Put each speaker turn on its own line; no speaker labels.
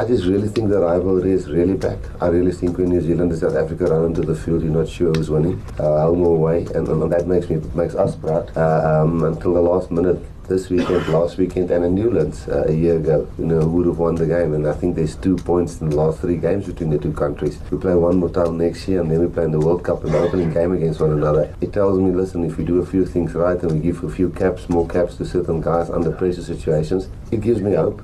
I just really think the rivalry is really back. I really think when New Zealand and South Africa run into the field, you're not sure who's winning, uh, home or away, and, and that makes me makes us proud. Uh, um, until the last minute, this weekend, last weekend, and in Newlands uh, a year ago, you know, would have won the game? And I think there's two points in the last three games between the two countries. We play one more time next year, and then we play in the World Cup in the opening game against one another. It tells me, listen, if we do a few things right and we give a few caps, more caps to certain guys under pressure situations, it gives me hope.